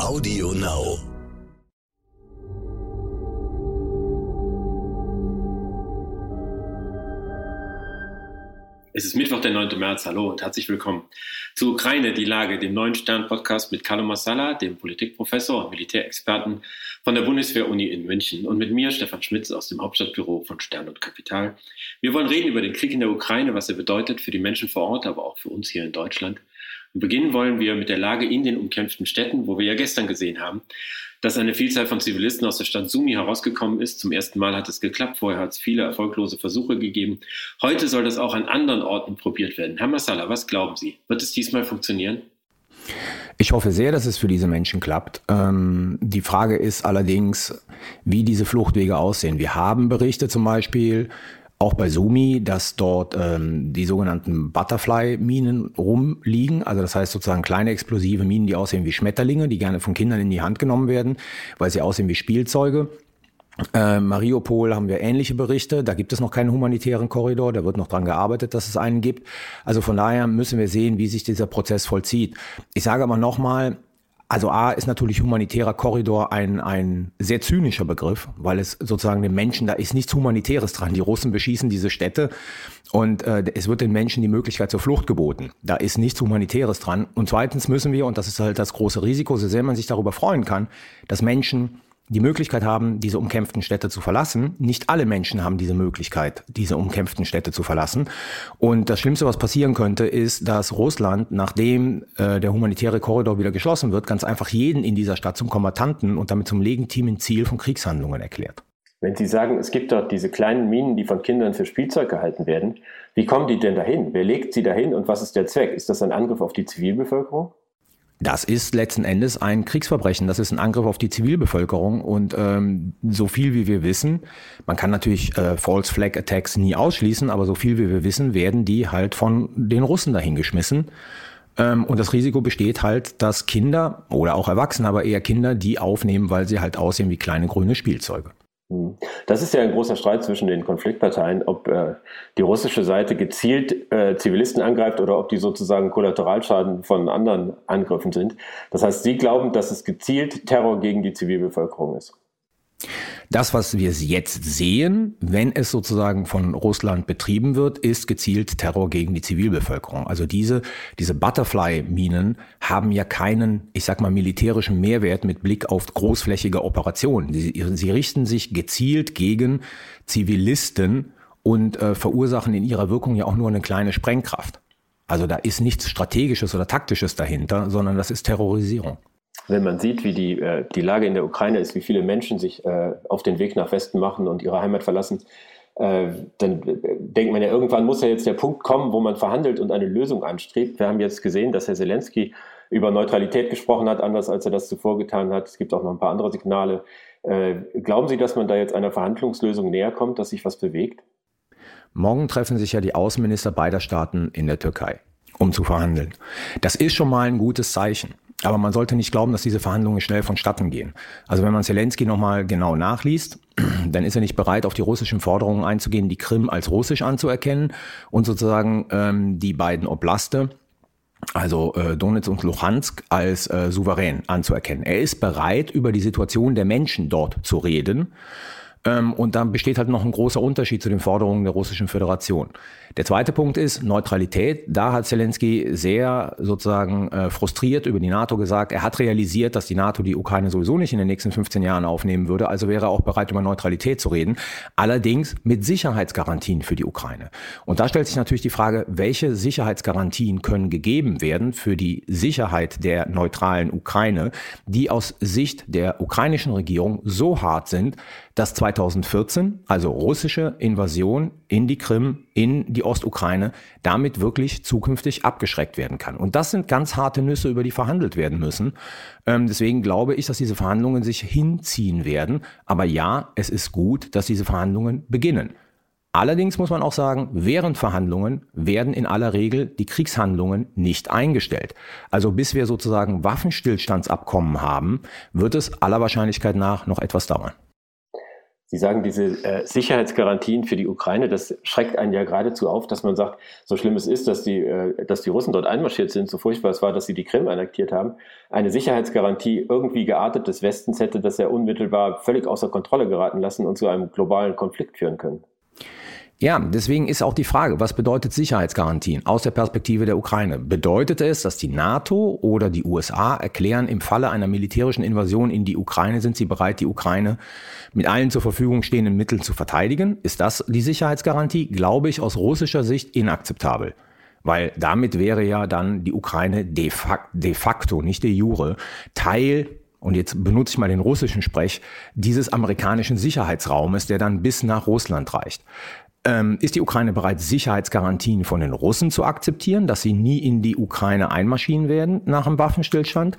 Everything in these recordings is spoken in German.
Audio Now. Es ist Mittwoch, der 9. März. Hallo und herzlich willkommen zu Ukraine, die Lage, dem neuen Stern-Podcast mit Carlo Massala, dem Politikprofessor und Militärexperten von der Bundeswehr-Uni in München und mit mir, Stefan Schmitz, aus dem Hauptstadtbüro von Stern und Kapital. Wir wollen reden über den Krieg in der Ukraine, was er bedeutet für die Menschen vor Ort, aber auch für uns hier in Deutschland. Und beginnen wollen wir mit der Lage in den umkämpften Städten, wo wir ja gestern gesehen haben, dass eine Vielzahl von Zivilisten aus der Stadt Sumi herausgekommen ist. Zum ersten Mal hat es geklappt, vorher hat es viele erfolglose Versuche gegeben. Heute soll das auch an anderen Orten probiert werden. Herr Massala, was glauben Sie? Wird es diesmal funktionieren? Ich hoffe sehr, dass es für diese Menschen klappt. Ähm, die Frage ist allerdings, wie diese Fluchtwege aussehen. Wir haben Berichte zum Beispiel auch bei Sumi, dass dort ähm, die sogenannten Butterfly-Minen rumliegen. Also das heißt sozusagen kleine explosive Minen, die aussehen wie Schmetterlinge, die gerne von Kindern in die Hand genommen werden, weil sie aussehen wie Spielzeuge. Äh, Mariupol haben wir ähnliche Berichte. Da gibt es noch keinen humanitären Korridor. Da wird noch dran gearbeitet, dass es einen gibt. Also von daher müssen wir sehen, wie sich dieser Prozess vollzieht. Ich sage aber nochmal, also A ist natürlich humanitärer Korridor ein, ein sehr zynischer Begriff, weil es sozusagen den Menschen, da ist nichts Humanitäres dran. Die Russen beschießen diese Städte und äh, es wird den Menschen die Möglichkeit zur Flucht geboten. Da ist nichts Humanitäres dran. Und zweitens müssen wir, und das ist halt das große Risiko, so sehr man sich darüber freuen kann, dass Menschen die Möglichkeit haben, diese umkämpften Städte zu verlassen. Nicht alle Menschen haben diese Möglichkeit, diese umkämpften Städte zu verlassen. Und das Schlimmste, was passieren könnte, ist, dass Russland, nachdem äh, der humanitäre Korridor wieder geschlossen wird, ganz einfach jeden in dieser Stadt zum Kombattanten und damit zum legitimen Ziel von Kriegshandlungen erklärt. Wenn Sie sagen, es gibt dort diese kleinen Minen, die von Kindern für Spielzeug gehalten werden, wie kommen die denn dahin? Wer legt sie dahin und was ist der Zweck? Ist das ein Angriff auf die Zivilbevölkerung? Das ist letzten Endes ein Kriegsverbrechen. Das ist ein Angriff auf die Zivilbevölkerung. Und ähm, so viel wie wir wissen, man kann natürlich äh, False Flag Attacks nie ausschließen, aber so viel wie wir wissen, werden die halt von den Russen dahingeschmissen. Ähm, und das Risiko besteht halt, dass Kinder oder auch Erwachsene, aber eher Kinder, die aufnehmen, weil sie halt aussehen wie kleine grüne Spielzeuge. Hm. Das ist ja ein großer Streit zwischen den Konfliktparteien, ob äh, die russische Seite gezielt äh, Zivilisten angreift oder ob die sozusagen Kollateralschaden von anderen Angriffen sind. Das heißt, Sie glauben, dass es gezielt Terror gegen die Zivilbevölkerung ist. Das, was wir jetzt sehen, wenn es sozusagen von Russland betrieben wird, ist gezielt Terror gegen die Zivilbevölkerung. Also diese, diese Butterfly-Minen haben ja keinen, ich sag mal, militärischen Mehrwert mit Blick auf großflächige Operationen. Sie, sie richten sich gezielt gegen Zivilisten und äh, verursachen in ihrer Wirkung ja auch nur eine kleine Sprengkraft. Also da ist nichts Strategisches oder Taktisches dahinter, sondern das ist Terrorisierung wenn man sieht, wie die, äh, die Lage in der Ukraine ist, wie viele Menschen sich äh, auf den Weg nach Westen machen und ihre Heimat verlassen, äh, dann denkt man ja, irgendwann muss ja jetzt der Punkt kommen, wo man verhandelt und eine Lösung anstrebt. Wir haben jetzt gesehen, dass Herr Zelensky über Neutralität gesprochen hat, anders als er das zuvor getan hat. Es gibt auch noch ein paar andere Signale. Äh, glauben Sie, dass man da jetzt einer Verhandlungslösung näher kommt, dass sich was bewegt? Morgen treffen sich ja die Außenminister beider Staaten in der Türkei, um zu verhandeln. Das ist schon mal ein gutes Zeichen. Aber man sollte nicht glauben, dass diese Verhandlungen schnell vonstatten gehen. Also wenn man Zelensky nochmal genau nachliest, dann ist er nicht bereit, auf die russischen Forderungen einzugehen, die Krim als russisch anzuerkennen und sozusagen ähm, die beiden Oblaste, also äh, Donetsk und Luhansk, als äh, souverän anzuerkennen. Er ist bereit, über die Situation der Menschen dort zu reden. Ähm, und dann besteht halt noch ein großer Unterschied zu den Forderungen der Russischen Föderation. Der zweite Punkt ist Neutralität. Da hat Zelensky sehr sozusagen äh, frustriert über die NATO gesagt, er hat realisiert, dass die NATO die Ukraine sowieso nicht in den nächsten 15 Jahren aufnehmen würde, also wäre er auch bereit, über Neutralität zu reden. Allerdings mit Sicherheitsgarantien für die Ukraine. Und da stellt sich natürlich die Frage, welche Sicherheitsgarantien können gegeben werden für die Sicherheit der neutralen Ukraine, die aus Sicht der ukrainischen Regierung so hart sind, dass 2014, also russische Invasion in die Krim, in die Ostukraine, damit wirklich zukünftig abgeschreckt werden kann. Und das sind ganz harte Nüsse, über die verhandelt werden müssen. Ähm, deswegen glaube ich, dass diese Verhandlungen sich hinziehen werden. Aber ja, es ist gut, dass diese Verhandlungen beginnen. Allerdings muss man auch sagen, während Verhandlungen werden in aller Regel die Kriegshandlungen nicht eingestellt. Also bis wir sozusagen Waffenstillstandsabkommen haben, wird es aller Wahrscheinlichkeit nach noch etwas dauern. Sie sagen, diese äh, Sicherheitsgarantien für die Ukraine, das schreckt einen ja geradezu auf, dass man sagt, so schlimm es ist, dass die, äh, dass die Russen dort einmarschiert sind, so furchtbar es war, dass sie die Krim annektiert haben. Eine Sicherheitsgarantie irgendwie geartet des Westens hätte das ja unmittelbar völlig außer Kontrolle geraten lassen und zu einem globalen Konflikt führen können. Ja, deswegen ist auch die Frage, was bedeutet Sicherheitsgarantien aus der Perspektive der Ukraine? Bedeutet es, dass die NATO oder die USA erklären, im Falle einer militärischen Invasion in die Ukraine sind sie bereit, die Ukraine mit allen zur Verfügung stehenden Mitteln zu verteidigen? Ist das die Sicherheitsgarantie? Glaube ich aus russischer Sicht inakzeptabel. Weil damit wäre ja dann die Ukraine de facto, de facto nicht de jure, Teil und jetzt benutze ich mal den russischen Sprech, dieses amerikanischen Sicherheitsraumes, der dann bis nach Russland reicht. Ähm, ist die Ukraine bereit, Sicherheitsgarantien von den Russen zu akzeptieren, dass sie nie in die Ukraine einmarschieren werden nach einem Waffenstillstand?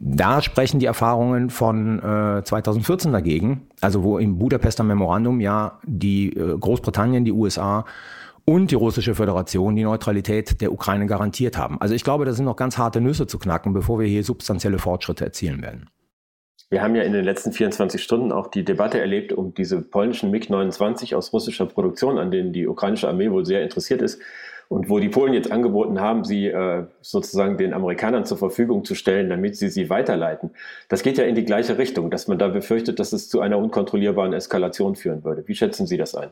Da sprechen die Erfahrungen von äh, 2014 dagegen, also wo im Budapester Memorandum ja die äh, Großbritannien, die USA und die russische Föderation die Neutralität der Ukraine garantiert haben. Also ich glaube, das sind noch ganz harte Nüsse zu knacken, bevor wir hier substanzielle Fortschritte erzielen werden. Wir haben ja in den letzten 24 Stunden auch die Debatte erlebt um diese polnischen MiG-29 aus russischer Produktion, an denen die ukrainische Armee wohl sehr interessiert ist und wo die Polen jetzt angeboten haben, sie äh, sozusagen den Amerikanern zur Verfügung zu stellen, damit sie sie weiterleiten. Das geht ja in die gleiche Richtung, dass man da befürchtet, dass es zu einer unkontrollierbaren Eskalation führen würde. Wie schätzen Sie das ein?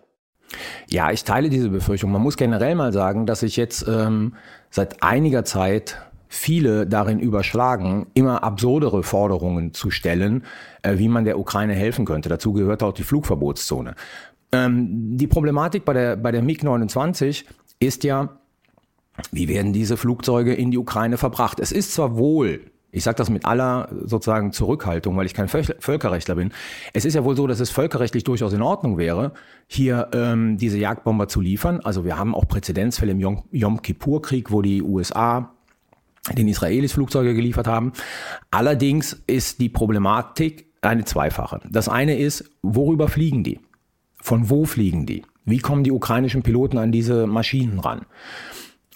Ja, ich teile diese Befürchtung. Man muss generell mal sagen, dass ich jetzt ähm, seit einiger Zeit viele darin überschlagen, immer absurdere Forderungen zu stellen, äh, wie man der Ukraine helfen könnte. Dazu gehört auch die Flugverbotszone. Ähm, die Problematik bei der, bei der MiG-29 ist ja, wie werden diese Flugzeuge in die Ukraine verbracht? Es ist zwar wohl ich sage das mit aller sozusagen Zurückhaltung, weil ich kein Völkerrechtler bin. Es ist ja wohl so, dass es völkerrechtlich durchaus in Ordnung wäre, hier ähm, diese Jagdbomber zu liefern. Also wir haben auch Präzedenzfälle im Yom, Kippur-Krieg, wo die USA den Israelis Flugzeuge geliefert haben. Allerdings ist die Problematik eine zweifache. Das eine ist, worüber fliegen die? Von wo fliegen die? Wie kommen die ukrainischen Piloten an diese Maschinen ran?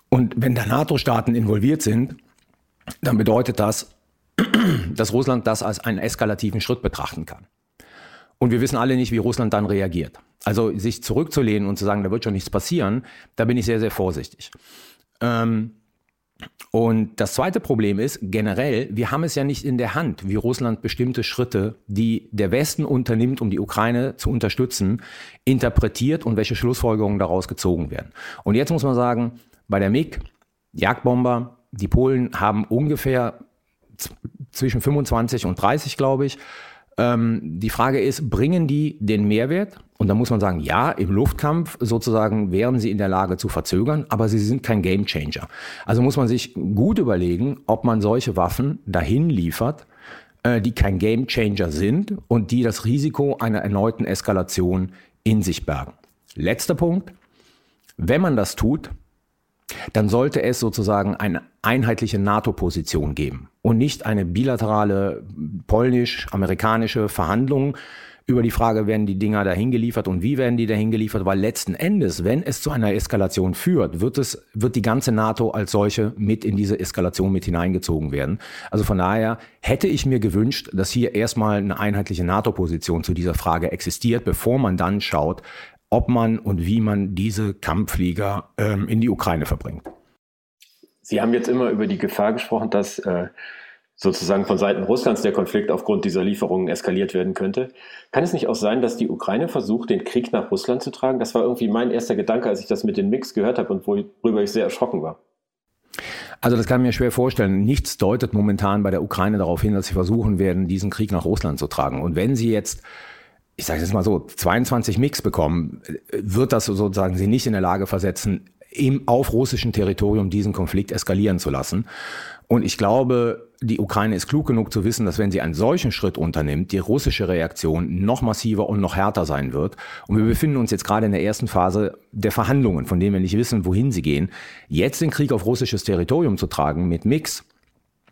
Und wenn da NATO-Staaten involviert sind, dann bedeutet das, dass Russland das als einen eskalativen Schritt betrachten kann. Und wir wissen alle nicht, wie Russland dann reagiert. Also sich zurückzulehnen und zu sagen, da wird schon nichts passieren, da bin ich sehr, sehr vorsichtig. Ähm, und das zweite Problem ist, generell, wir haben es ja nicht in der Hand, wie Russland bestimmte Schritte, die der Westen unternimmt, um die Ukraine zu unterstützen, interpretiert und welche Schlussfolgerungen daraus gezogen werden. Und jetzt muss man sagen, bei der MiG, Jagdbomber, die Polen haben ungefähr zwischen 25 und 30, glaube ich, ähm, die Frage ist, bringen die den Mehrwert? Und da muss man sagen, ja, im Luftkampf sozusagen wären sie in der Lage zu verzögern, aber sie sind kein Gamechanger. Also muss man sich gut überlegen, ob man solche Waffen dahin liefert, äh, die kein Gamechanger sind und die das Risiko einer erneuten Eskalation in sich bergen. Letzter Punkt. Wenn man das tut, dann sollte es sozusagen eine einheitliche NATO-Position geben und nicht eine bilaterale polnisch-amerikanische Verhandlung über die Frage, werden die Dinger dahin geliefert und wie werden die dahin geliefert, weil letzten Endes, wenn es zu einer Eskalation führt, wird es, wird die ganze NATO als solche mit in diese Eskalation mit hineingezogen werden. Also von daher hätte ich mir gewünscht, dass hier erstmal eine einheitliche NATO-Position zu dieser Frage existiert, bevor man dann schaut, ob man und wie man diese Kampfflieger ähm, in die Ukraine verbringt. Sie haben jetzt immer über die Gefahr gesprochen, dass äh, sozusagen von Seiten Russlands der Konflikt aufgrund dieser Lieferungen eskaliert werden könnte. Kann es nicht auch sein, dass die Ukraine versucht, den Krieg nach Russland zu tragen? Das war irgendwie mein erster Gedanke, als ich das mit den Mix gehört habe und worüber ich sehr erschrocken war. Also das kann ich mir schwer vorstellen. Nichts deutet momentan bei der Ukraine darauf hin, dass sie versuchen werden, diesen Krieg nach Russland zu tragen. Und wenn sie jetzt ich sage jetzt mal so, 22 Mix bekommen, wird das sozusagen sie nicht in der Lage versetzen, im, auf russischem Territorium diesen Konflikt eskalieren zu lassen. Und ich glaube, die Ukraine ist klug genug zu wissen, dass wenn sie einen solchen Schritt unternimmt, die russische Reaktion noch massiver und noch härter sein wird. Und wir befinden uns jetzt gerade in der ersten Phase der Verhandlungen, von denen wir nicht wissen, wohin sie gehen. Jetzt den Krieg auf russisches Territorium zu tragen mit Mix,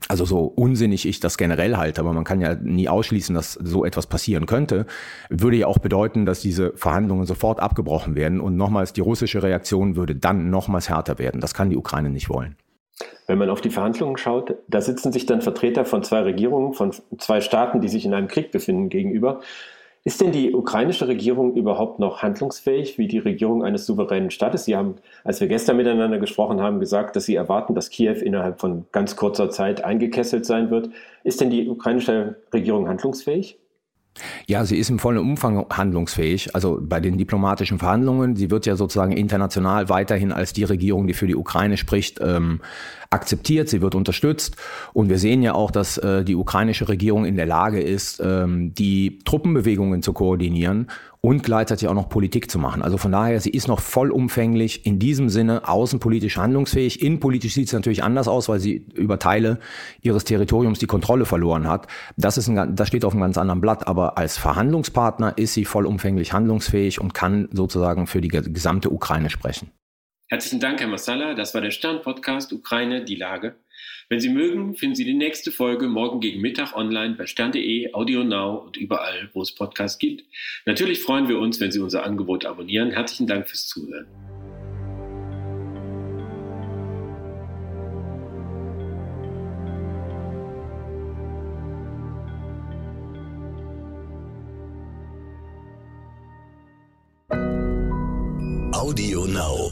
also so unsinnig ich das generell halte, aber man kann ja nie ausschließen, dass so etwas passieren könnte, würde ja auch bedeuten, dass diese Verhandlungen sofort abgebrochen werden und nochmals die russische Reaktion würde dann nochmals härter werden. Das kann die Ukraine nicht wollen. Wenn man auf die Verhandlungen schaut, da sitzen sich dann Vertreter von zwei Regierungen, von zwei Staaten, die sich in einem Krieg befinden, gegenüber. Ist denn die ukrainische Regierung überhaupt noch handlungsfähig wie die Regierung eines souveränen Staates? Sie haben, als wir gestern miteinander gesprochen haben, gesagt, dass Sie erwarten, dass Kiew innerhalb von ganz kurzer Zeit eingekesselt sein wird. Ist denn die ukrainische Regierung handlungsfähig? Ja, sie ist im vollen Umfang handlungsfähig. Also bei den diplomatischen Verhandlungen, sie wird ja sozusagen international weiterhin als die Regierung, die für die Ukraine spricht, ähm, akzeptiert, sie wird unterstützt. Und wir sehen ja auch, dass äh, die ukrainische Regierung in der Lage ist, ähm, die Truppenbewegungen zu koordinieren und gleichzeitig auch noch Politik zu machen. Also von daher, sie ist noch vollumfänglich in diesem Sinne außenpolitisch handlungsfähig. Innenpolitisch sieht es natürlich anders aus, weil sie über Teile ihres Territoriums die Kontrolle verloren hat. Das, ist ein, das steht auf einem ganz anderen Blatt. Aber als Verhandlungspartner ist sie vollumfänglich handlungsfähig und kann sozusagen für die gesamte Ukraine sprechen. Herzlichen Dank, Herr Massala. Das war der Stern-Podcast Ukraine, die Lage. Wenn Sie mögen, finden Sie die nächste Folge morgen gegen Mittag online bei stern.de, Audio Now und überall, wo es Podcasts gibt. Natürlich freuen wir uns, wenn Sie unser Angebot abonnieren. Herzlichen Dank fürs Zuhören. Audio Now.